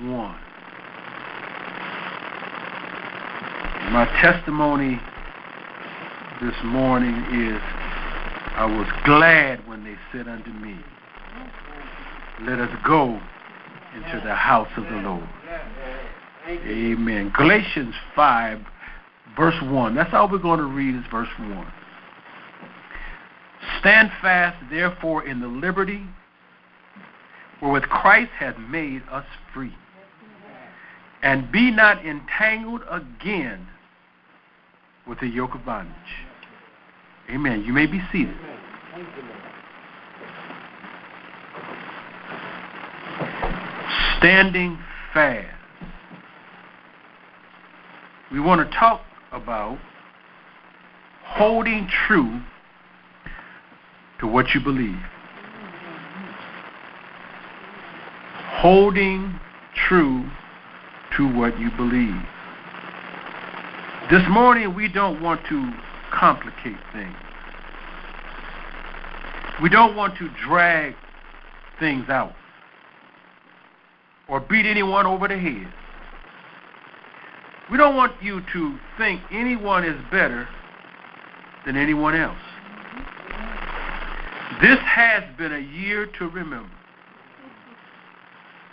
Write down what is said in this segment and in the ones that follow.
1. My testimony this morning is I was glad when they said unto me, Let us go into the house of the Lord. Amen. Galatians 5, verse 1. That's all we're going to read is verse 1. Stand fast, therefore, in the liberty wherewith Christ hath made us free. And be not entangled again with the yoke of bondage. Amen. You may be seated. Standing fast. We want to talk about holding true to what you believe. Holding true to what you believe. This morning, we don't want to complicate things. We don't want to drag things out or beat anyone over the head. We don't want you to think anyone is better than anyone else. This has been a year to remember.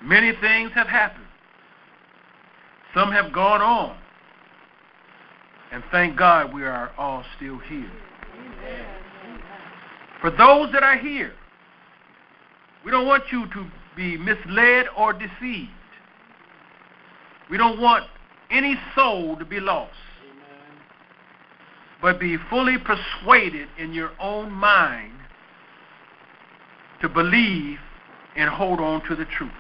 Many things have happened. Some have gone on. And thank God we are all still here. For those that are here, we don't want you to be misled or deceived. We don't want any soul to be lost. But be fully persuaded in your own mind to believe and hold on to the truth.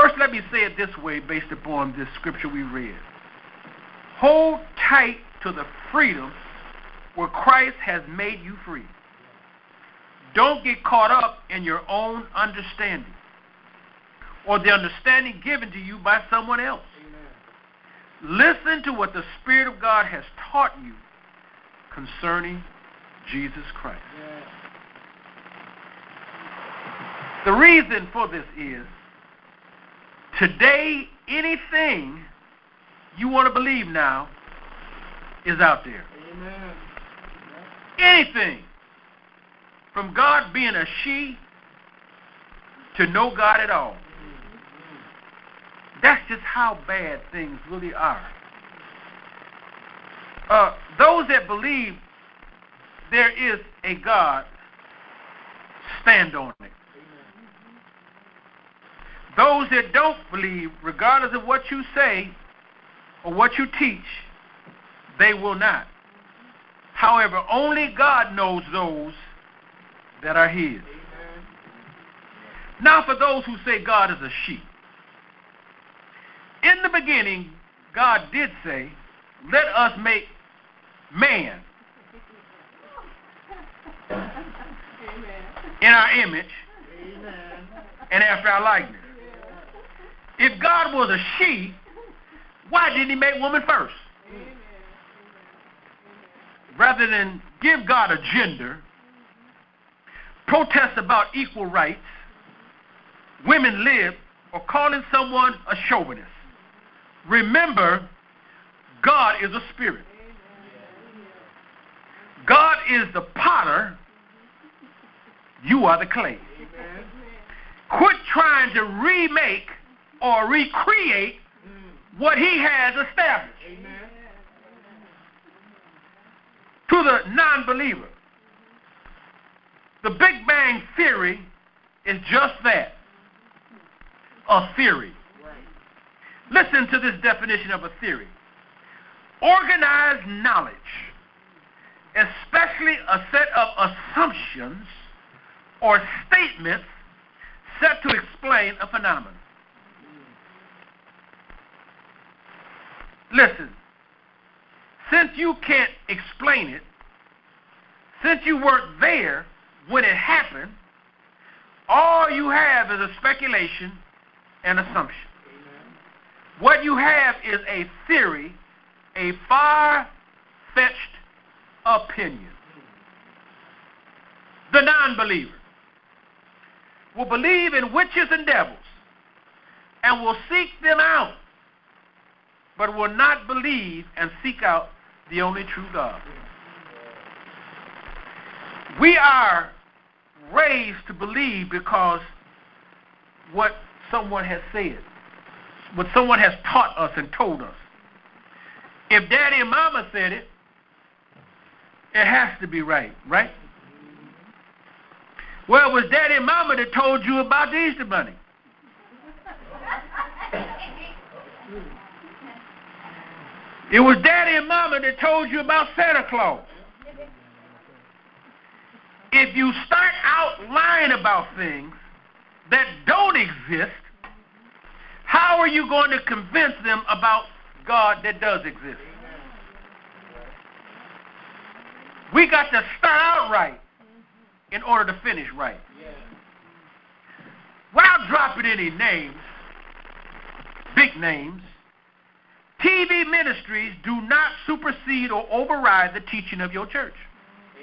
First, let me say it this way based upon this scripture we read. Hold tight to the freedom where Christ has made you free. Don't get caught up in your own understanding or the understanding given to you by someone else. Amen. Listen to what the Spirit of God has taught you concerning Jesus Christ. Yeah. The reason for this is today, anything you want to believe now is out there. Amen. Anything. From God being a she to no God at all. That's just how bad things really are. Uh, those that believe there is a God stand on it. Those that don't believe, regardless of what you say or what you teach, they will not. However, only God knows those that are His. Now, for those who say God is a sheep, in the beginning, God did say, Let us make man in our image Amen. and after our likeness. If God was a she, why didn't he make woman first? Rather than give God a gender, protest about equal rights, women live, or calling someone a chauvinist. Remember, God is a spirit. God is the potter. You are the clay. Quit trying to remake or recreate mm. what he has established. Amen. To the non believer, the Big Bang Theory is just that a theory. Right. Listen to this definition of a theory organized knowledge, especially a set of assumptions or statements set to explain a phenomenon. Listen, since you can't explain it, since you weren't there when it happened, all you have is a speculation and assumption. Amen. What you have is a theory, a far fetched opinion. The non believer will believe in witches and devils and will seek them out, but will not believe and seek out the only true God. We are raised to believe because what someone has said, what someone has taught us and told us. If daddy and mama said it, it has to be right, right? Well, it was daddy and mama that told you about the Easter Bunny. It was daddy and mama that told you about Santa Claus. If you start out lying about things that don't exist, how are you going to convince them about God that does exist? We got to start out right in order to finish right. Without dropping any names, big names, TV ministries do not supersede or override the teaching of your church.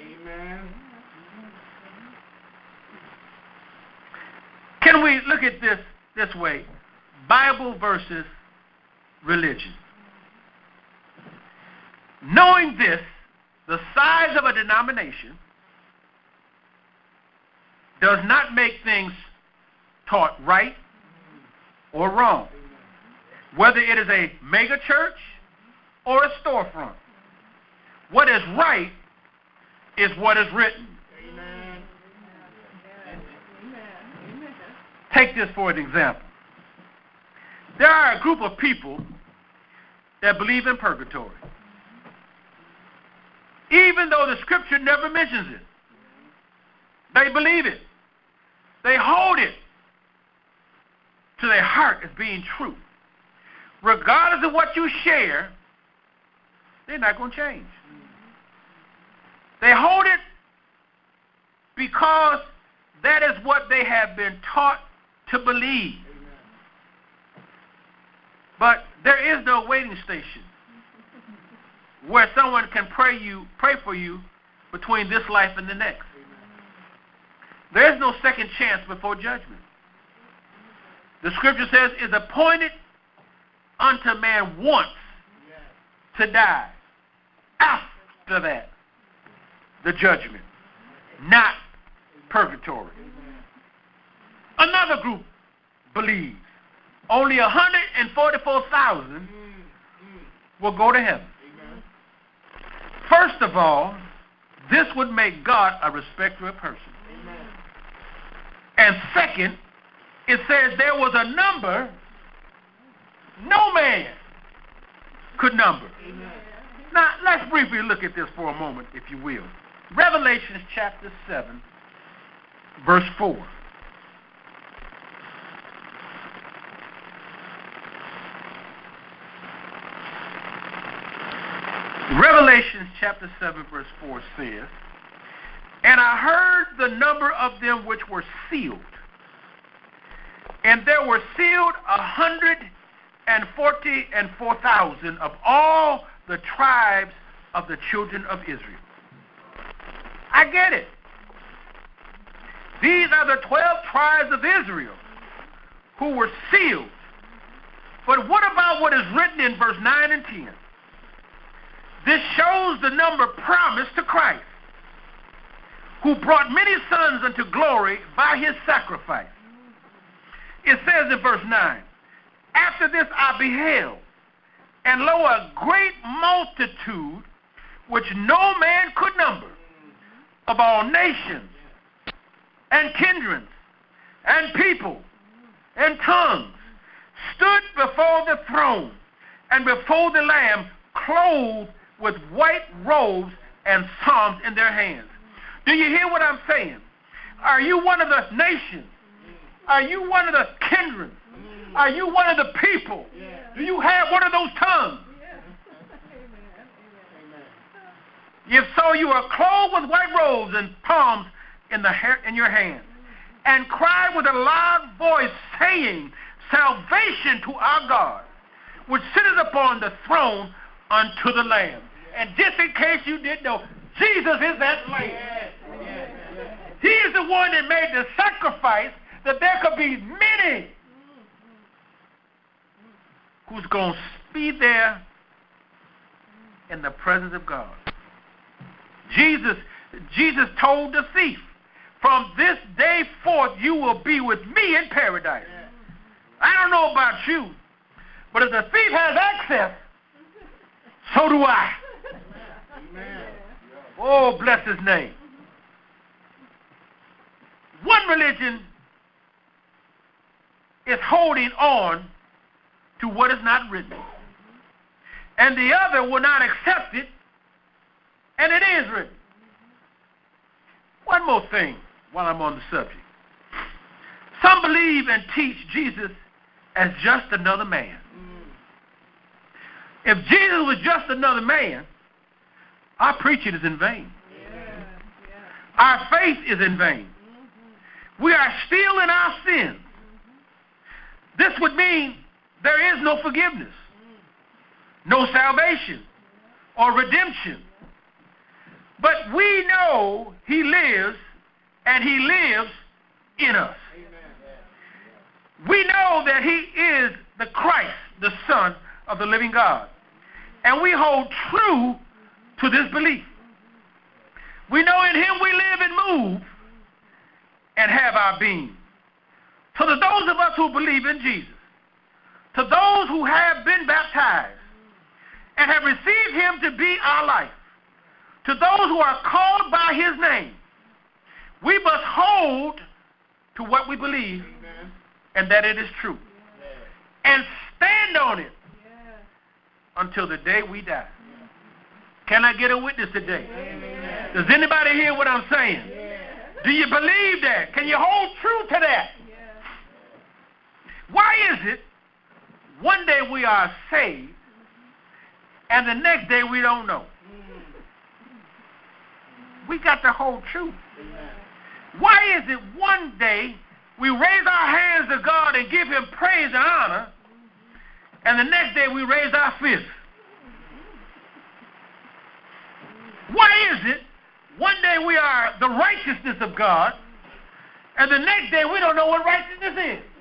Amen. Can we look at this this way? Bible versus religion. Knowing this, the size of a denomination does not make things taught right or wrong. Whether it is a mega church or a storefront. What is right is what is written. Amen. Take this for an example. There are a group of people that believe in purgatory. Even though the scripture never mentions it, they believe it. They hold it to their heart as being true. Regardless of what you share, they're not going to change. They hold it because that is what they have been taught to believe. But there is no waiting station where someone can pray you, pray for you between this life and the next. There is no second chance before judgment. The scripture says, "Is appointed unto man once to die. After that, the judgment, not purgatory." Another group believes only 144,000 will go to heaven. First of all, this would make God a respecter of persons. And second, it says there was a number no man could number. Now, let's briefly look at this for a moment, if you will. Revelations chapter 7, verse 4. Revelations chapter 7, verse 4 says, And I heard the number of them which were sealed. And there were sealed a hundred and forty and four thousand of all the tribes of the children of Israel. I get it. These are the twelve tribes of Israel who were sealed. But what about what is written in verse 9 and 10? This shows the number promised to Christ, who brought many sons unto glory by his sacrifice. It says in verse 9, After this I beheld, and lo, a great multitude which no man could number, of all nations, and kindreds, and people, and tongues, stood before the throne and before the Lamb, clothed with white robes and psalms in their hands. Do you hear what I'm saying? Are you one of the nations? Are you one of the kindred? Are you one of the people? Do you have one of those tongues? If so, you are clothed with white robes and palms in, the hair, in your hands, and cry with a loud voice, saying, Salvation to our God, which sitteth upon the throne unto the Lamb. And just in case you didn't know, Jesus is that Lamb. He is the one that made the sacrifice that there could be many who's going to be there in the presence of God. Jesus, Jesus told the thief, from this day forth you will be with me in paradise. I don't know about you, but if the thief has access, so do I. Amen. Oh, bless his name. One religion is holding on to what is not written, and the other will not accept it, and it is written. One more thing while I'm on the subject. Some believe and teach Jesus as just another man. If Jesus was just another man, our preaching is in vain. Our faith is in vain. We are still in our sins. This would mean there is no forgiveness, no salvation, or redemption. But we know He lives, and He lives in us. We know that He is the Christ, the Son of the living God. And we hold true to this belief. We know in Him we live and move and have our being. So to those of us who believe in Jesus, to those who have been baptized and have received Him to be our life, to those who are called by His name, we must hold to what we believe Amen. and that it is true. And stand on it until the day we die. Can I get a witness today? Amen. Does anybody hear what I'm saying? Do you believe that? Can you hold true to that? Why is it one day we are saved and the next day we don't know? We got the whole truth. Why is it one day we raise our hands to God and give Him praise and honor, and the next day we raise our fist? Why is it one day we are the righteousness of God, and the next day we don't know what righteousness is?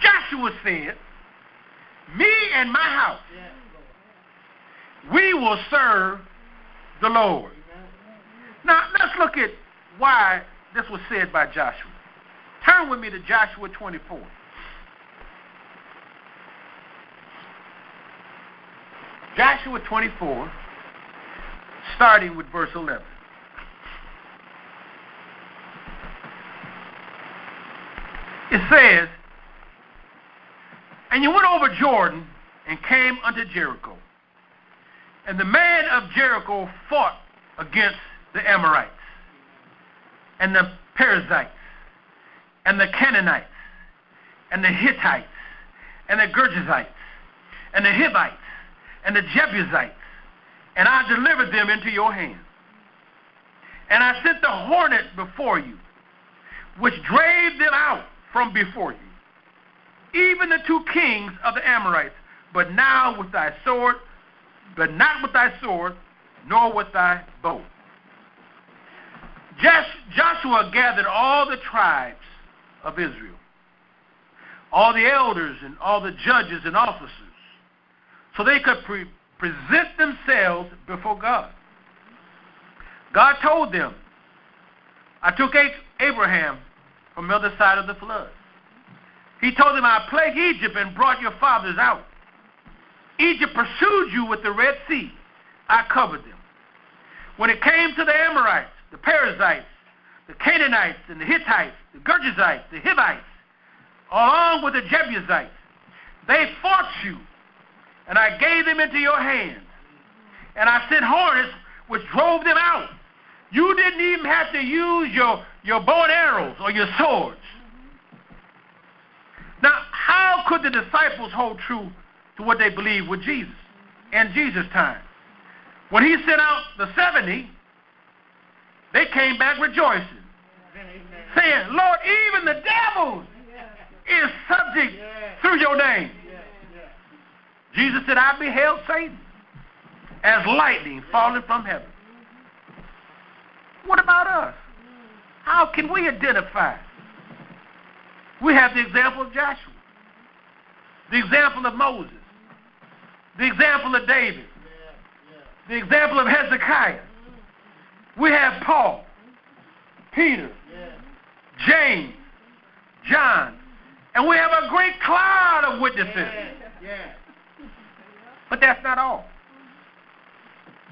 Joshua said, Me and my house, we will serve the Lord. Now, let's look at why this was said by Joshua. Turn with me to Joshua 24. Joshua 24, starting with verse 11. It says, And you went over Jordan and came unto Jericho. And the man of Jericho fought against the Amorites, and the Perizzites, and the Canaanites, and the Hittites, and the Gergesites, and the Hivites, and the Jebusites, and I delivered them into your hand. And I sent the hornet before you, which drave them out from before you, even the two kings of the Amorites, but now with thy sword, but not with thy sword, nor with thy bow. Joshua gathered all the tribes of Israel, all the elders and all the judges and officers, so they could pre- present themselves before God. God told them, I took Abraham from the other side of the flood. He told them, I plagued Egypt and brought your fathers out. Egypt pursued you with the Red Sea. I covered them. When it came to the Amorites, the Perizzites, the Canaanites, and the Hittites, the Gergesites, the Hivites, along with the Jebusites, they fought you, and I gave them into your hands. And I sent hornets which drove them out. You didn't even have to use your, your bow and arrows or your swords. Now, how could the disciples hold true to what they believed with Jesus in Jesus' time? When he sent out the 70, they came back rejoicing, saying, Lord, even the devils is subject through your name. Jesus said, I beheld Satan as lightning falling from heaven. What about us? How can we identify? We have the example of Joshua. the example of Moses, the example of David, the example of Hezekiah. We have Paul, Peter, James, John, and we have a great cloud of witnesses. But that's not all.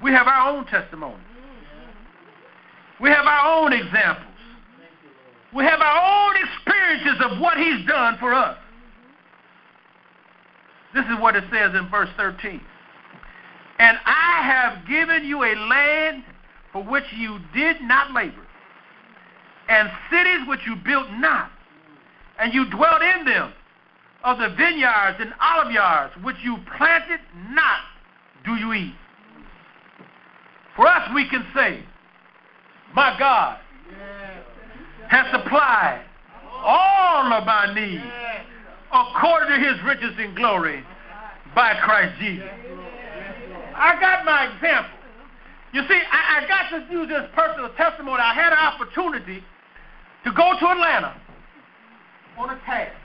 We have our own testimony. We have our own examples. We have our own experiences of what he's done for us. This is what it says in verse 13. And I have given you a land for which you did not labor, and cities which you built not, and you dwelt in them, of the vineyards and olive yards which you planted not, do you eat. For us, we can say, My God has supplied all of my needs according to his riches and glory by Christ Jesus. I got my example. You see, I, I got to use this personal testimony. I had an opportunity to go to Atlanta on a task.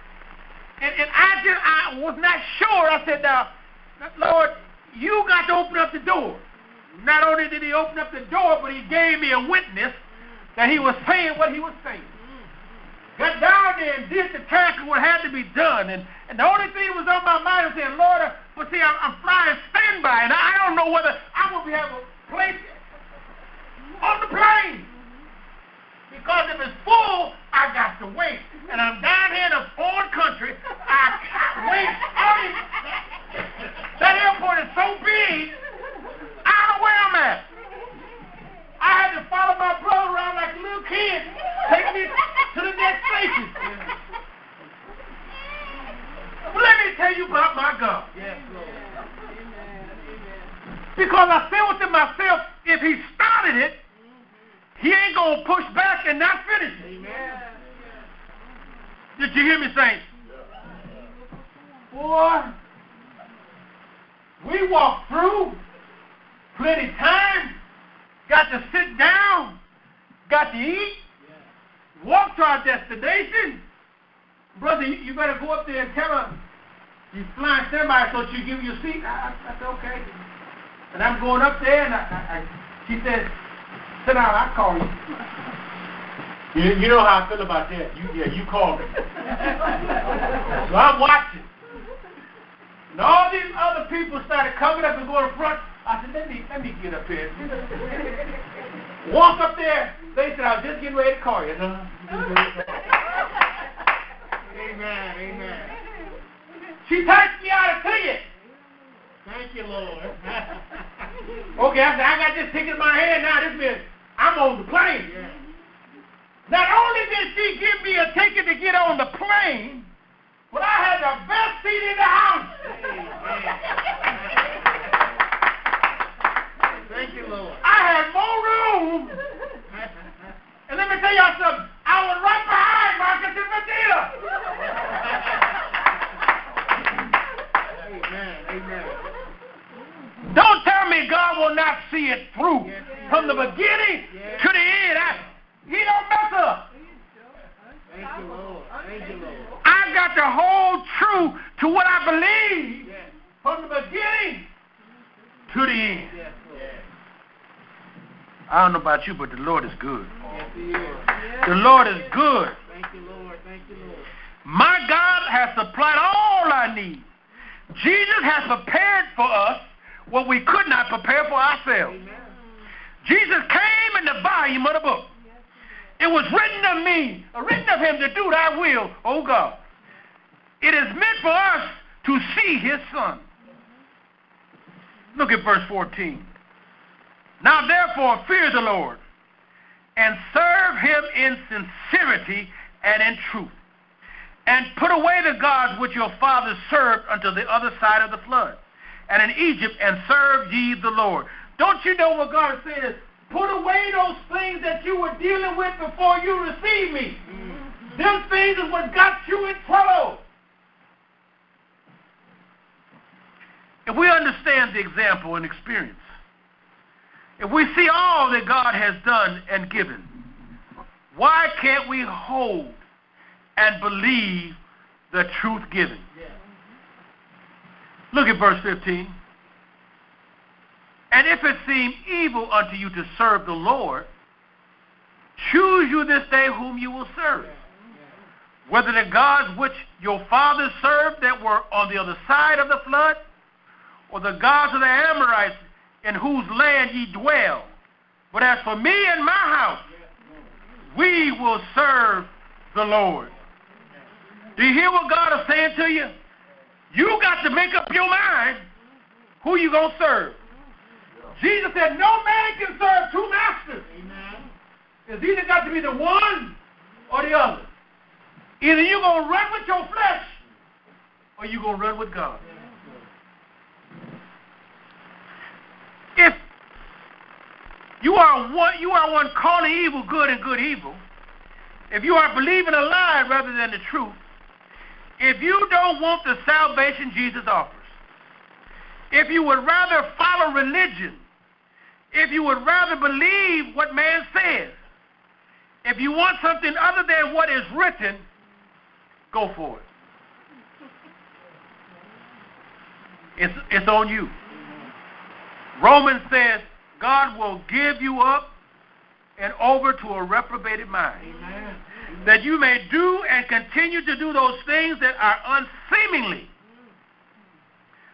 And, and I just I was not sure. I said, now, Lord, you got to open up the door. Not only did he open up the door, but he gave me a witness that he was saying what he was saying. Got down there and did the task of what had to be done. And, and the only thing that was on my mind was saying, Lord, uh, but see, I'm, I'm flying standby, and I don't know whether I will be able to place on the plane. Because if it's full, I got to wait. And I'm down here in a foreign country. I can't wait. That airport is so big, I don't know where I'm at. I had to follow my brother around like a little kid, take me to the next station. But let me tell you about my God. Because I said within myself, if he started it, he ain't going to push back and not finish it. Did you hear me say? Boy, we walked through plenty time, got to sit down, got to eat, walk to our destination. Brother, you, you better go up there and tell her you flying somebody so she give you a seat. I, I said, okay. And I'm going up there, and I, I, I, she said, sit down, I'll call you. You, you know how I feel about that. You, yeah, you called me. so I'm watching. And all these other people started coming up and going in front. I said, let me, let me get up here. Walk up there. They said, I was just getting ready to call you. No. Amen. Amen. She touched me out of ticket. Thank you, Lord. Okay, I said, I got this ticket in my hand now. This means I'm on the plane. Yeah. Not only did she give me a ticket to get on the plane, but I had the best seat in the house. Thank you, Lord. I had more room. And let me tell y'all something. I was right behind Marcus and Medina. Amen. Amen. Don't tell me God will not see it through Yes, from the beginning Yes. to the end. I, he don't mess up. Thank you, Lord. Thank you, Lord. I got to hold true to what I believe Yes. from the beginning to the end. I don't know about you, but the Lord is good. The Lord is good. Thank you, Lord. Thank you, Lord. My God has supplied all our needs. Jesus has prepared for us what we could not prepare for ourselves. Jesus came in the volume of the book. It was written of me, written of him to do thy will, O God. It is meant for us to see his son. Look at verse 14. Now therefore fear the Lord and serve him in sincerity and in truth. And put away the gods which your fathers served unto the other side of the flood, and in Egypt, and serve ye the Lord. Don't you know what God is saying is, put away those things that you were dealing with before you received me. Mm-hmm. Them things is what got you in trouble. If we understand the example and experience, if we see all that God has done and given, why can't we hold and believe the truth given? Look at verse 15. And if it seem evil unto you to serve the Lord, choose you this day whom you will serve. Whether the gods which your fathers served that were on the other side of the flood, or the gods of the Amorites in whose land ye dwell. But as for me and my house, we will serve the Lord. Do you hear what God is saying to you? You got to make up your mind who you going to serve. Jesus said, no man can serve two masters. Amen. It's either got to be the one or the other. Either you're going to run with your flesh or you're going to run with God. If you are one, you are one calling evil good and good evil, if you are believing a lie rather than the truth, if you don't want the salvation Jesus offers, if you would rather follow religion, if you would rather believe what man says, if you want something other than what is written, go for it. It's, it's on you. Romans says God will give you up and over to a reprobated mind. Amen. That you may do and continue to do those things that are unseemingly.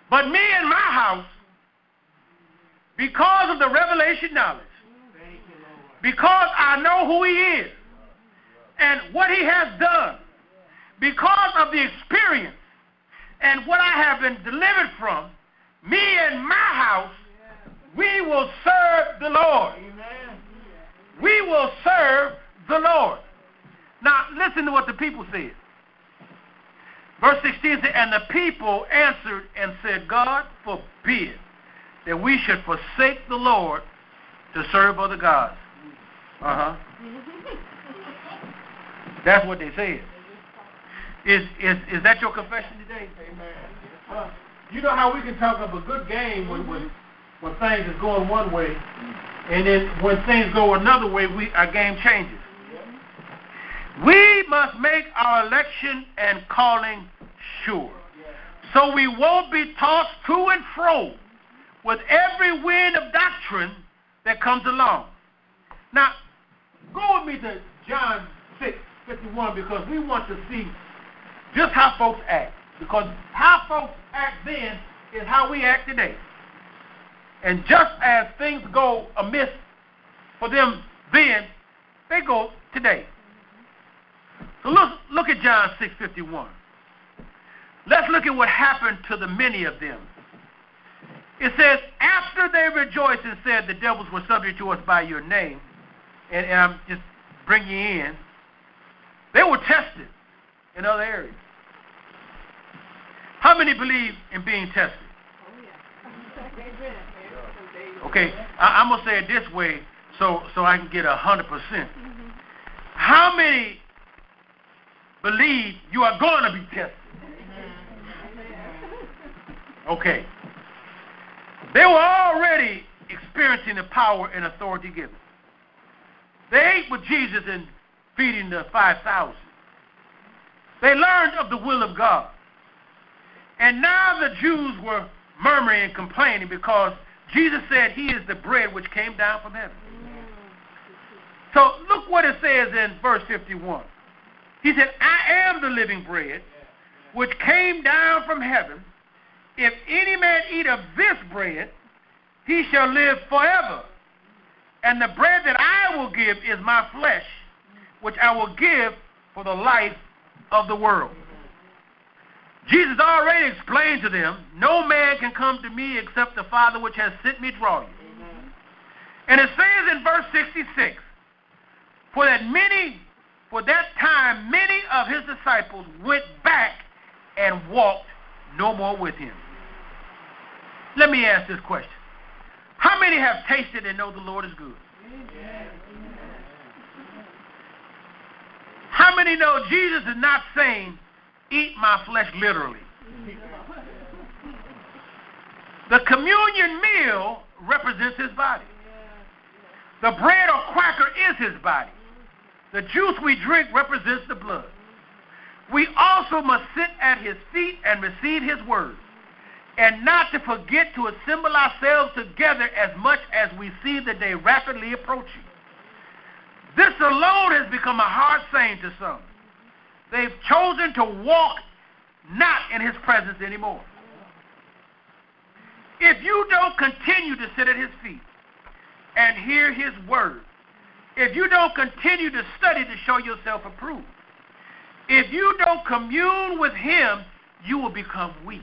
But me and my house, because of the revelation knowledge, Thank you, Lord. because I know who He is and what He has done, because of the experience and what I have been delivered from, me and my house, we will serve the Lord. Amen. We will serve the Lord. Now, listen to what the people said. Verse 16 said, And the people answered and said, God forbid that we should forsake the Lord to serve other gods. Uh huh. That's what they said. Is, is, is that your confession today? Amen. You know how we can talk of a good game when, when, when things is going one way, and then when things go another way, we, our game changes. We must make our election and calling sure. So we won't be tossed to and fro with every wind of doctrine that comes along. Now, go with me to John 6 51 because we want to see just how folks act. Because how folks act then is how we act today. And just as things go amiss for them then, they go today. So look, look at John 6:51. Let's look at what happened to the many of them. It says, after they rejoiced and said, the devils were subject to us by your name, and, and I'm just bringing you in, they were tested in other areas. How many believe in being tested? Oh, Okay, I, I'm gonna say it this way so so I can get a hundred percent. How many believe you are going to be tested? Okay. They were already experiencing the power and authority given. They ate with Jesus in feeding the 5,000. They learned of the will of God. And now the Jews were murmuring and complaining because Jesus said he is the bread which came down from heaven. So look what it says in verse 51. He said, I am the living bread which came down from heaven. If any man eat of this bread, he shall live forever. And the bread that I will give is my flesh, which I will give for the life of the world. Jesus already explained to them, No man can come to me except the Father which has sent me draw you. And it says in verse 66, For that many, for that time many of his disciples went back and walked no more with him. Let me ask this question. How many have tasted and know the Lord is good? How many know Jesus is not saying, eat my flesh literally? The communion meal represents his body. The bread or cracker is his body. The juice we drink represents the blood. We also must sit at his feet and receive his word. and not to forget to assemble ourselves together as much as we see the day rapidly approaching. This alone has become a hard saying to some. They've chosen to walk not in his presence anymore. If you don't continue to sit at his feet and hear his word, if you don't continue to study to show yourself approved, if you don't commune with him, you will become weak.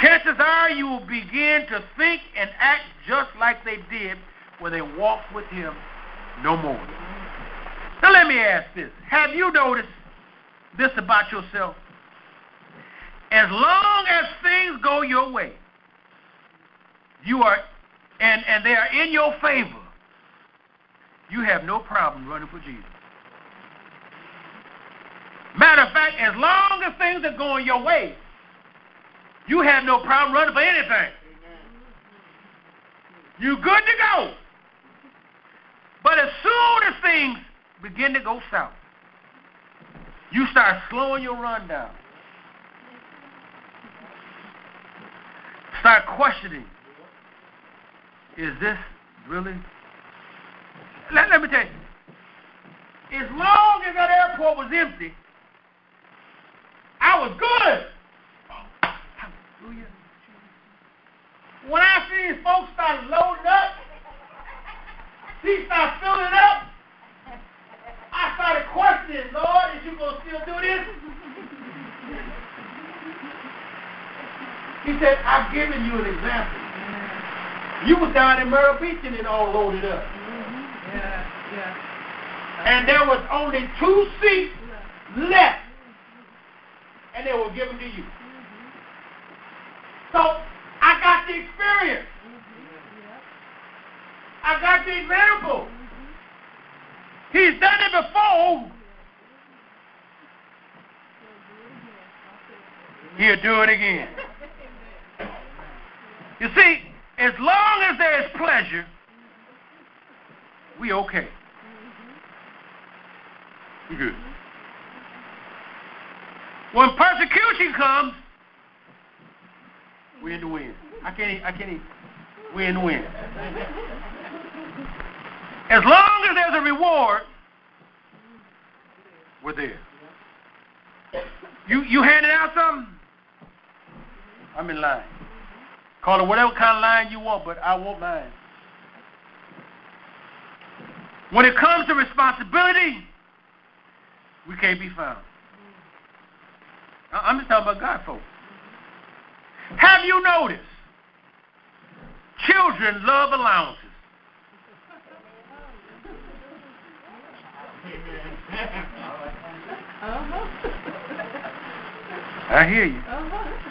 Chances are you will begin to think and act just like they did when they walked with him no more. Now let me ask this. Have you noticed this about yourself? As long as things go your way, you are and, and they are in your favor, you have no problem running for Jesus. Matter of fact, as long as things are going your way, you have no problem running for anything. You good to go. But as soon as things begin to go south, you start slowing your run down. Start questioning is this really? Let, let me tell you. As long as that airport was empty, I was good. When I see folks start loading up, he start filling up, Lord, is you going to still do this? He said, I've given you an example. You was down in Myrtle Beach and it all loaded up. Mm-hmm. Yeah, yeah. And there was only two seats left. And they were given to you. So I got the experience. I got the example. He's done it before. He'll do it again. You see, as long as there is pleasure, we okay. We good. When persecution comes, we in the wind. I can't. I can't. We in the wind. As long as there's a reward, we're there. You you handing out something? I'm in line. Call it whatever kind of line you want, but I want mine. When it comes to responsibility, we can't be found. I'm just talking about God folks. Have you noticed? Children love allowances. I hear you. Uh-huh.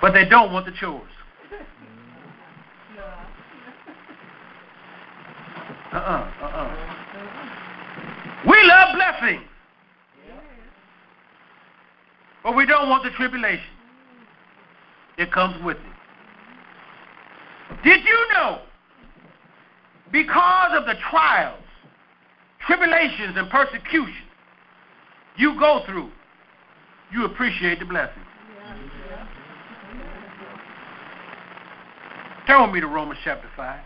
But they don't want the chores. Uh-uh, uh-uh. We love blessings. But we don't want the tribulation. It comes with it. Did you know? Because of the trials, tribulations, and persecution you go through, you appreciate the blessings. Turn with me to Romans chapter 5.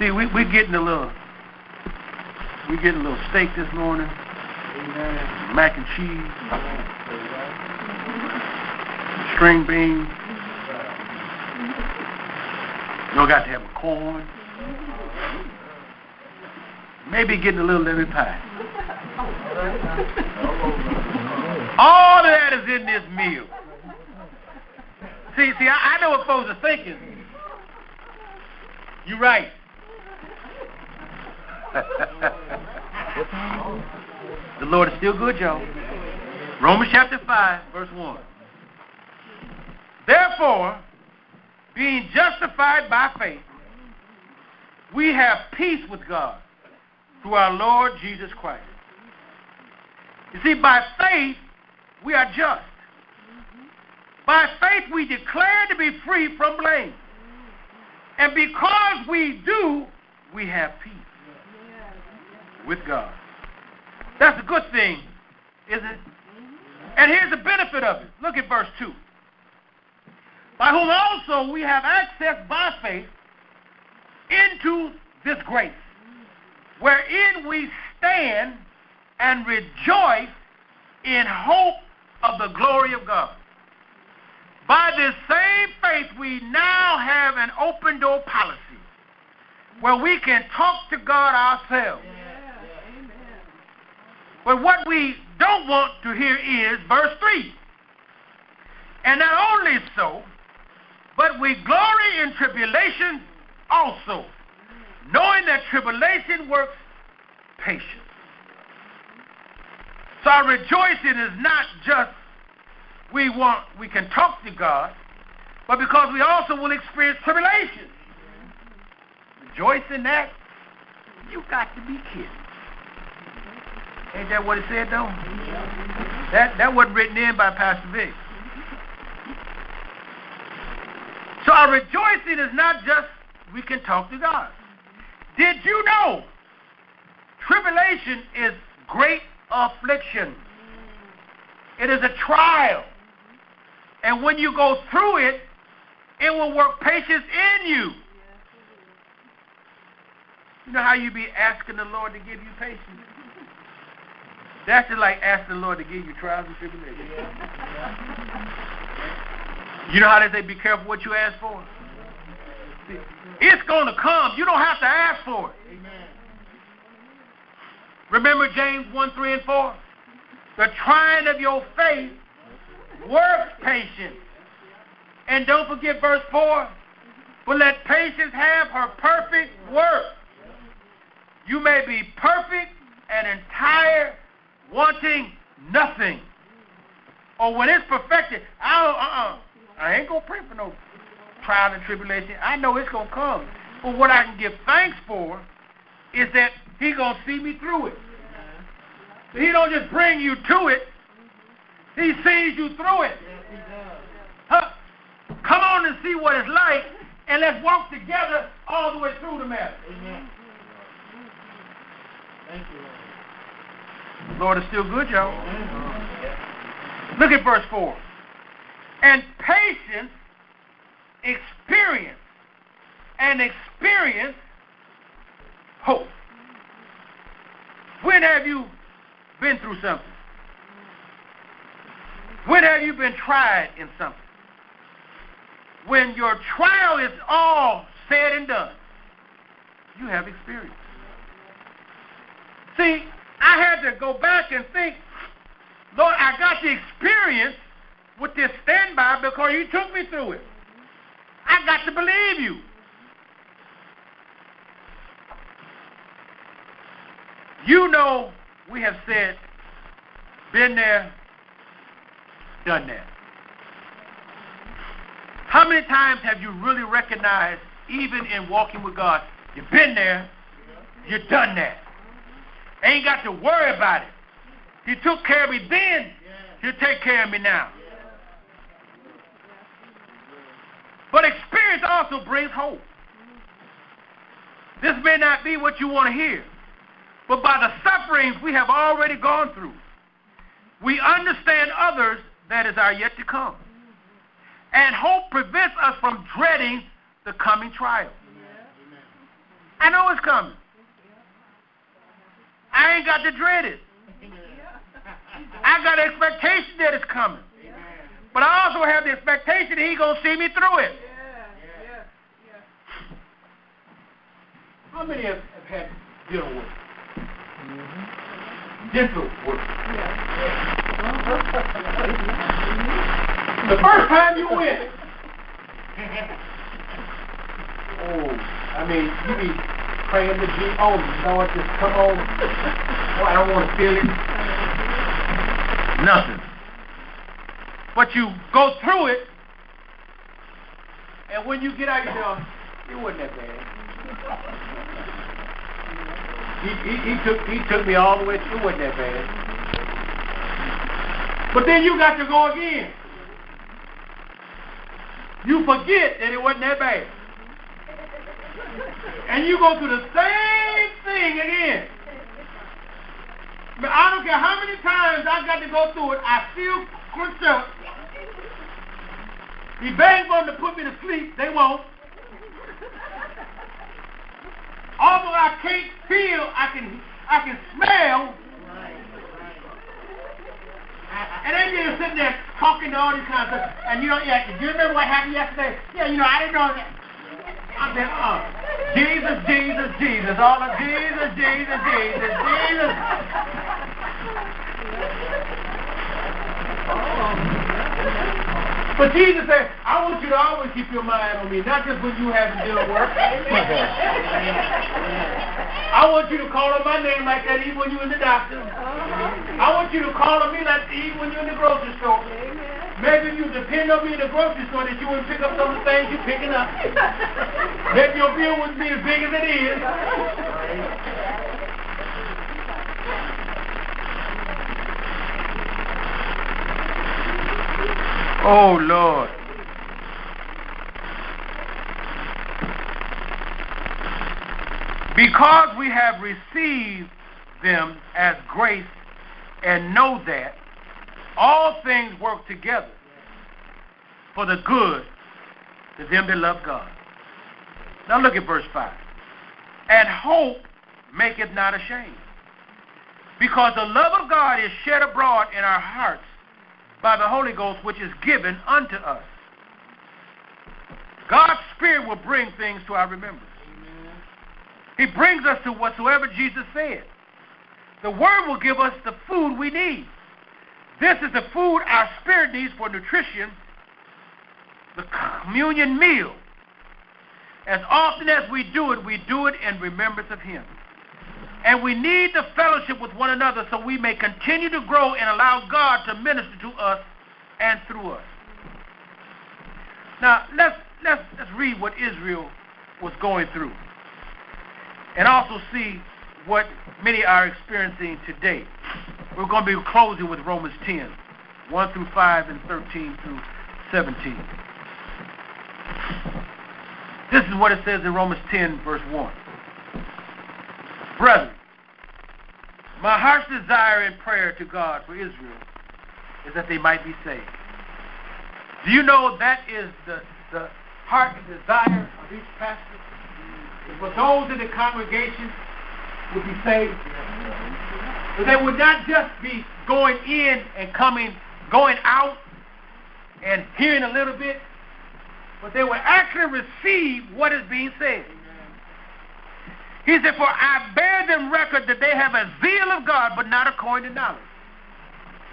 See, we, we're getting a little, we're getting a little steak this morning. Amen. Mac and cheese. String beans. You got to have a corn. Maybe getting a little lemon pie. All of that is in this meal. See, see, I, I know what folks are thinking. You're right. the Lord is still good, y'all. Romans chapter 5, verse 1. Therefore, being justified by faith, we have peace with God through our Lord Jesus Christ. You see, by faith, we are just. By faith, we declare to be free from blame. And because we do, we have peace. with God. That's a good thing, isn't it? And here's the benefit of it. Look at verse 2. By whom also we have access by faith into this grace, wherein we stand and rejoice in hope of the glory of God. By this same faith, we now have an open door policy where we can talk to God ourselves. But what we don't want to hear is verse 3. And not only so, but we glory in tribulation also, knowing that tribulation works patience. So our rejoicing is not just we want we can talk to God, but because we also will experience tribulation. Rejoice in that. You got to be kidding. Ain't that what it said though? That that wasn't written in by Pastor Vic. So our rejoicing is not just we can talk to God. Did you know tribulation is great affliction? It is a trial. And when you go through it, it will work patience in you. You know how you be asking the Lord to give you patience? That's just like asking the Lord to give you trials and tribulations. You know how they say, be careful what you ask for? It's going to come. You don't have to ask for it. Remember James 1, 3, and 4? The trying of your faith works patience. And don't forget verse 4. But let patience have her perfect work. You may be perfect and entire, wanting nothing. Or when it's perfected, I uh-uh. I ain't to pray for no trial and tribulation. I know it's to come. But what I can give thanks for is that he going to see me through it. He don't just bring you to it. He sees you through it. Huh? Come on and see what it's like, and let's walk together all the way through the matter. Amen. Thank you, Lord. Lord is still good, y'all. Look at verse 4. And patience, experience, and experience, hope. When have you been through something? When have you been tried in something? When your trial is all said and done, you have experience. See, I had to go back and think, Lord, I got the experience with this standby because you took me through it. I got to believe you. You know, we have said, been there, done that. How many times have you really recognized, even in walking with God, you've been there, you've done that? Ain't got to worry about it. He took care of me then, he'll take care of me now. But experience also brings hope. This may not be what you want to hear, but by the sufferings we have already gone through, we understand others that is our yet to come. And hope prevents us from dreading the coming trial. I know it's coming. I ain't got to dread it. I got an expectation that it's coming. But I also have the expectation that he's going to see me through it. How many have, have had work? Mm-hmm. Dental work. the first time you went. oh, I mean, you be praying to G. Oh, Lord, just come on. Oh, I don't want to feel it. Nothing. But you go through it, and when you get out, you say, it wasn't that bad. He, he, he, took, he took me all the way through. Wasn't that bad. But then you got to go again. You forget that it wasn't that bad. And you go through the same thing again. But I don't care how many times I got to go through it, I still crunch up. He begged for them to put me to sleep. They won't. Although I can't feel, I can I can smell. And they just sitting there talking to all these kinds of stuff. And you know, yeah, do you remember what happened yesterday? Yeah, you know, I didn't know that. I said, uh, Jesus, Jesus, Jesus, all of Jesus, Jesus, Jesus, Jesus. But Jesus said, I want you to always keep your mind on me, not just when you have to do work. I want you to call on my name like that even when you're in the doctor. Uh-huh. I want you to call on me like even when you're in the grocery store. Maybe you depend on me in the grocery store that you wouldn't pick up some of the things you're picking up. Maybe your bill wouldn't be as big as it is. Uh-huh. Oh, Lord. Because we have received them as grace and know that all things work together for the good to them that love God. Now look at verse 5. And hope maketh not ashamed. Because the love of God is shed abroad in our hearts by the Holy Ghost, which is given unto us. God's Spirit will bring things to our remembrance. Amen. He brings us to whatsoever Jesus said. The Word will give us the food we need. This is the food our spirit needs for nutrition, the communion meal. As often as we do it, we do it in remembrance of Him. And we need the fellowship with one another so we may continue to grow and allow God to minister to us and through us. Now, let's, let's, let's read what Israel was going through and also see what many are experiencing today. We're going to be closing with Romans 10 1 through 5 and 13 through 17. This is what it says in Romans 10, verse 1. Brethren, my heart's desire and prayer to God for Israel is that they might be saved. Do you know that is the, the heart and desire of each pastor? For those in the congregation would be saved. But they would not just be going in and coming, going out and hearing a little bit, but they would actually receive what is being said. He said, For I bear them record that they have a zeal of God, but not according to knowledge.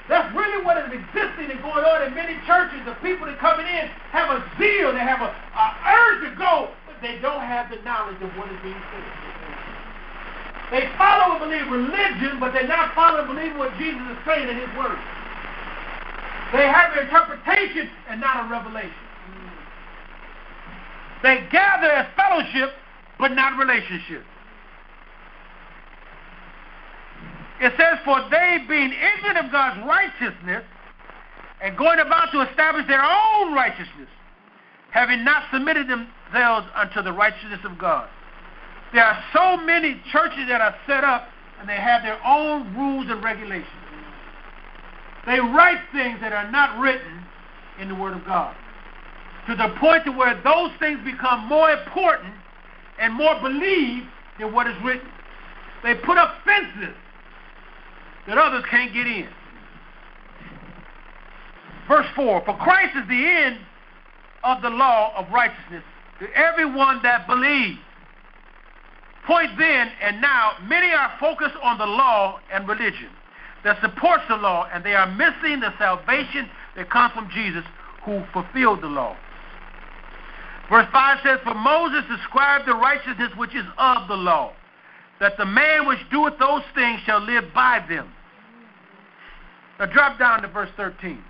That's really what is existing and going on in many churches. The people that coming in have a zeal, they have a, a urge to go, but they don't have the knowledge of what is being said. They follow and believe religion, but they're not following and believing what Jesus is saying in His Word. They have an interpretation and not a revelation. They gather as fellowship, but not relationship. It says, For they, being ignorant of God's righteousness, and going about to establish their own righteousness, having not submitted themselves unto the righteousness of God. There are so many churches that are set up and they have their own rules and regulations. They write things that are not written in the Word of God. To the point to where those things become more important and more believed than what is written. They put up fences that others can't get in. Verse 4 For Christ is the end of the law of righteousness to everyone that believes. Point then and now, many are focused on the law and religion that supports the law, and they are missing the salvation that comes from Jesus who fulfilled the law. Verse 5 says, For Moses described the righteousness which is of the law, that the man which doeth those things shall live by them. Now drop down to verse 13.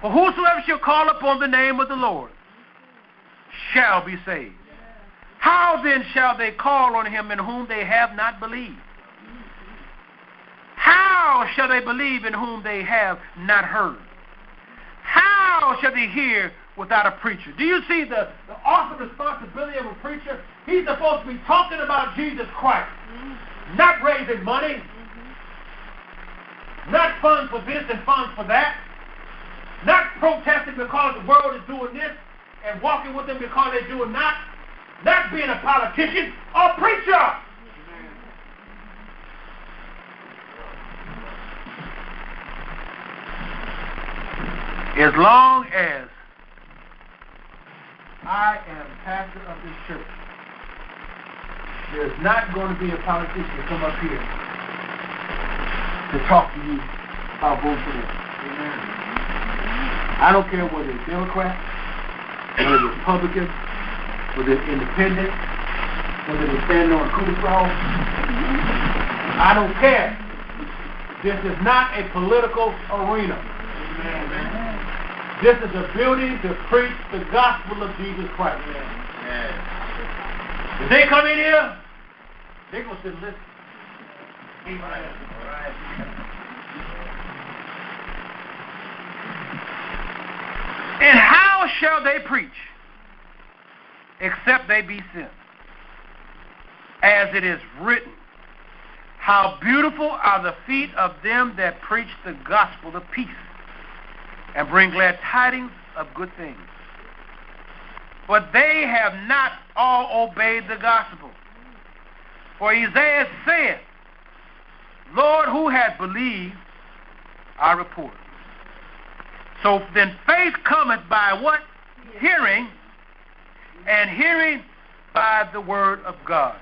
For whosoever shall call upon the name of the Lord shall be saved. How then shall they call on him in whom they have not believed? How shall they believe in whom they have not heard? How shall they hear without a preacher? Do you see the, the awesome responsibility of a preacher? He's supposed to be talking about Jesus Christ, not raising money, Not funds for this and funds for that. Not protesting because the world is doing this and walking with them because they're doing that. Not being a politician or preacher. As long as I am pastor of this church, there's not going to be a politician to come up here to talk to you about for them. I don't care whether it's Democrat, whether it's Republican, whether it's independent, whether they're standing on a coup. I don't care. This is not a political arena. This is a building to preach the gospel of Jesus Christ. If they come in here, they're going to sit and listen. And how shall they preach except they be sent? As it is written, How beautiful are the feet of them that preach the gospel of peace and bring glad tidings of good things. But they have not all obeyed the gospel. For Isaiah said, Lord, who had believed our report? So then faith cometh by what? Hearing, and hearing by the word of God.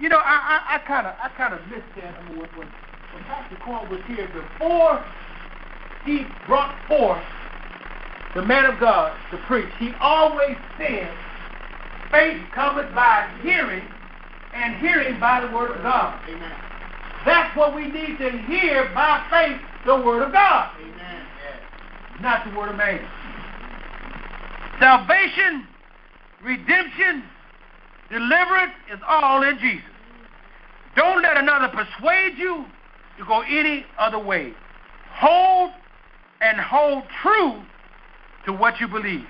You know, I kind of I kind of missed that. I mean, when, when, when Pastor Corn was here before he brought forth the man of God to preach, he always said, faith cometh by hearing, and hearing by the word of God. Amen. That's what we need to hear by faith, the word of God. Amen. Not the word of man. Salvation, redemption, deliverance is all in Jesus. Don't let another persuade you to go any other way. Hold and hold true to what you believe.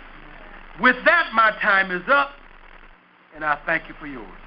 With that, my time is up, and I thank you for yours.